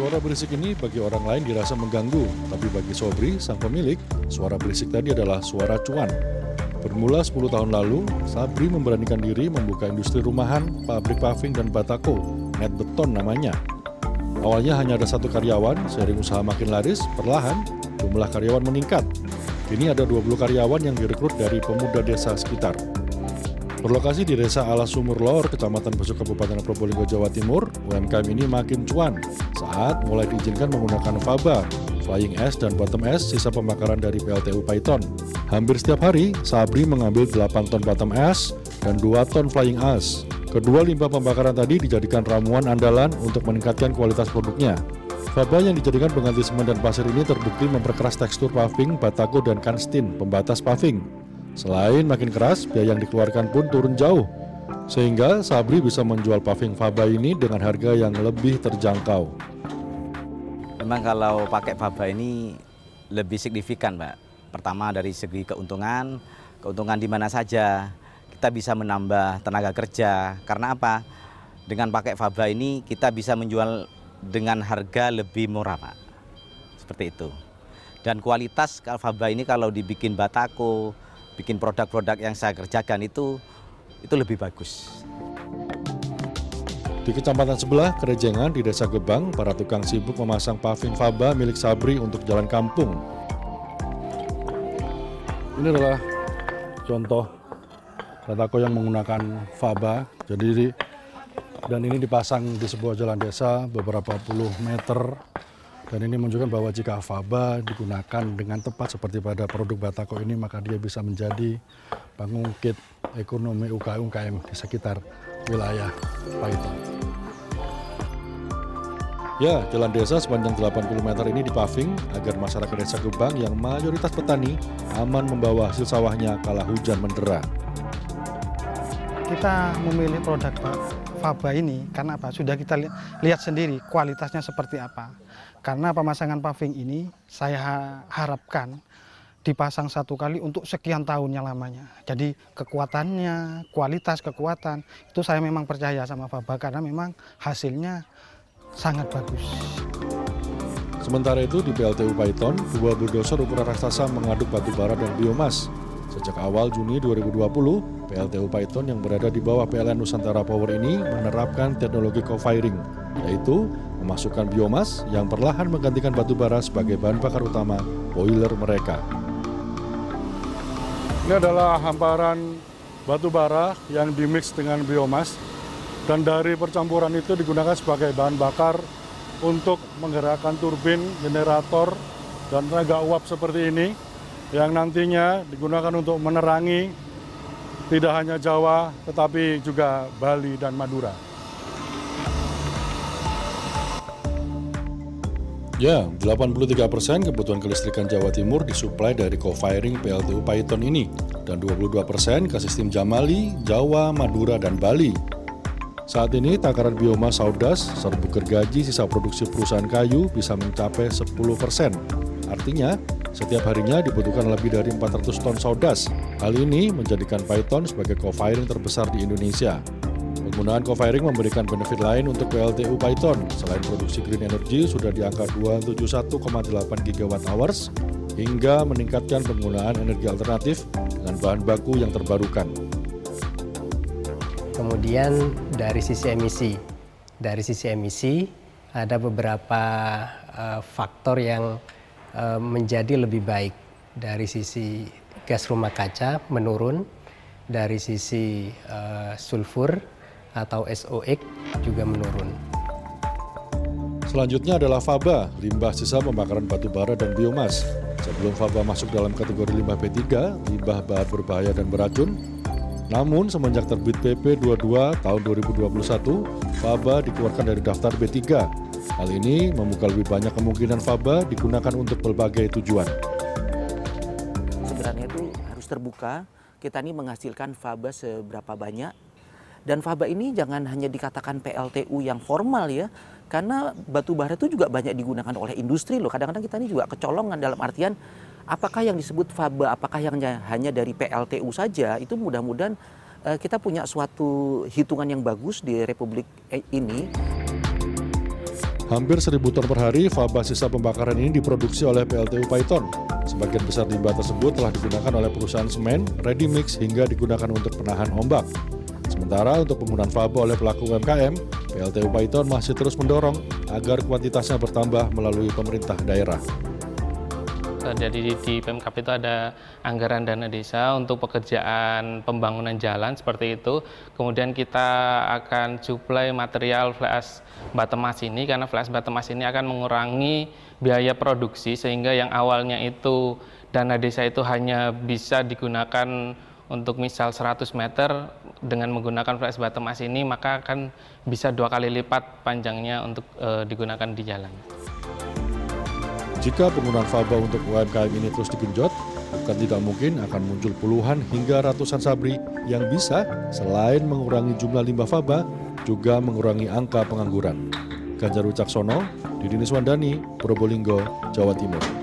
Suara berisik ini bagi orang lain dirasa mengganggu, tapi bagi Sobri, sang pemilik, suara berisik tadi adalah suara cuan. Bermula 10 tahun lalu, Sabri memberanikan diri membuka industri rumahan, pabrik paving dan batako, net beton namanya. Awalnya hanya ada satu karyawan, seiring usaha makin laris, perlahan jumlah karyawan meningkat. Kini ada 20 karyawan yang direkrut dari pemuda desa sekitar. Berlokasi di Desa Ala Sumur Lor, Kecamatan Besuk, Kabupaten Probolinggo, Jawa Timur, UMKM ini makin cuan saat mulai diizinkan menggunakan faba, flying S dan bottom S sisa pembakaran dari PLTU Python. Hampir setiap hari, Sabri mengambil 8 ton bottom S dan 2 ton flying S. Kedua limbah pembakaran tadi dijadikan ramuan andalan untuk meningkatkan kualitas produknya. Faba yang dijadikan pengganti semen dan pasir ini terbukti memperkeras tekstur paving, batako, dan kanstin, pembatas paving. Selain makin keras, biaya yang dikeluarkan pun turun jauh. Sehingga Sabri bisa menjual paving Faba ini dengan harga yang lebih terjangkau. Memang kalau pakai Faba ini lebih signifikan, Pak. Pertama dari segi keuntungan, keuntungan di mana saja. Kita bisa menambah tenaga kerja. Karena apa? Dengan pakai Faba ini kita bisa menjual dengan harga lebih murah, Pak. Seperti itu. Dan kualitas Faba ini kalau dibikin batako, bikin produk-produk yang saya kerjakan itu itu lebih bagus. Di kecamatan sebelah, Kerejengan di Desa Gebang, para tukang sibuk memasang paving faba milik Sabri untuk jalan kampung. Ini adalah contoh batako yang menggunakan faba. Jadi dan ini dipasang di sebuah jalan desa beberapa puluh meter dan ini menunjukkan bahwa jika faba digunakan dengan tepat seperti pada produk Batako ini, maka dia bisa menjadi pengungkit ekonomi UKM-UKM di sekitar wilayah Paiton. Ya, jalan desa sepanjang 80 meter ini dipaving agar masyarakat desa Gebang yang mayoritas petani aman membawa hasil sawahnya kala hujan mendera. Kita memilih produk Faba ini karena apa? Sudah kita lihat sendiri kualitasnya seperti apa karena pemasangan paving ini saya harapkan dipasang satu kali untuk sekian tahunnya lamanya. Jadi kekuatannya, kualitas kekuatan itu saya memang percaya sama Faba karena memang hasilnya sangat bagus. Sementara itu di PLTU Python, dua bulldozer ukuran raksasa mengaduk batu bara dan biomas. Sejak awal Juni 2020, PLTU Python yang berada di bawah PLN Nusantara Power ini menerapkan teknologi co-firing, yaitu memasukkan biomas yang perlahan menggantikan batu bara sebagai bahan bakar utama boiler mereka. Ini adalah hamparan batu bara yang dimix dengan biomas dan dari percampuran itu digunakan sebagai bahan bakar untuk menggerakkan turbin, generator, dan tenaga uap seperti ini yang nantinya digunakan untuk menerangi tidak hanya Jawa tetapi juga Bali dan Madura. Ya, 83 persen kebutuhan kelistrikan Jawa Timur disuplai dari co-firing PLTU Python ini, dan 22 persen ke sistem Jamali, Jawa, Madura, dan Bali. Saat ini takaran bioma saudas serbu gergaji sisa produksi perusahaan kayu bisa mencapai 10 persen. Artinya, setiap harinya dibutuhkan lebih dari 400 ton saudas. Hal ini menjadikan Python sebagai co-firing terbesar di Indonesia. Penggunaan co-firing memberikan benefit lain untuk PLTU Python. Selain produksi green energy sudah di angka 271,8 gigawatt hours, hingga meningkatkan penggunaan energi alternatif dengan bahan baku yang terbarukan. Kemudian dari sisi emisi, dari sisi emisi ada beberapa uh, faktor yang uh, menjadi lebih baik dari sisi gas rumah kaca menurun, dari sisi uh, sulfur atau SOX juga menurun. Selanjutnya adalah faba, limbah sisa pembakaran batu bara dan biomas. Sebelum faba masuk dalam kategori limbah P3, limbah bahan berbahaya dan beracun, namun semenjak terbit PP 22 tahun 2021, faba dikeluarkan dari daftar B3. Hal ini membuka lebih banyak kemungkinan faba digunakan untuk berbagai tujuan. Sebenarnya itu harus terbuka, kita ini menghasilkan faba seberapa banyak dan faba ini jangan hanya dikatakan PLTU yang formal ya, karena batu bara itu juga banyak digunakan oleh industri loh. Kadang-kadang kita ini juga kecolongan dalam artian apakah yang disebut faba, apakah yang hanya dari PLTU saja, itu mudah-mudahan uh, kita punya suatu hitungan yang bagus di Republik ini. Hampir 1000 ton per hari faba sisa pembakaran ini diproduksi oleh PLTU Python. Sebagian besar limbah tersebut telah digunakan oleh perusahaan semen, ready mix hingga digunakan untuk penahan ombak. Sementara untuk penggunaan faba oleh pelaku UMKM, PLTU Python masih terus mendorong agar kuantitasnya bertambah melalui pemerintah daerah. Jadi di Pemkap itu ada anggaran dana desa untuk pekerjaan pembangunan jalan seperti itu. Kemudian kita akan suplai material flash bottom mass ini karena flash bottom mass ini akan mengurangi biaya produksi sehingga yang awalnya itu dana desa itu hanya bisa digunakan untuk misal 100 meter dengan menggunakan flash bottom mass ini maka akan bisa dua kali lipat panjangnya untuk e, digunakan di jalan. Jika penggunaan faba untuk UMKM ini terus digenjot, bukan tidak mungkin akan muncul puluhan hingga ratusan sabri yang bisa selain mengurangi jumlah limbah faba, juga mengurangi angka pengangguran. Ganjar Wicaksono, Didi Niswandani, Probolinggo, Jawa Timur.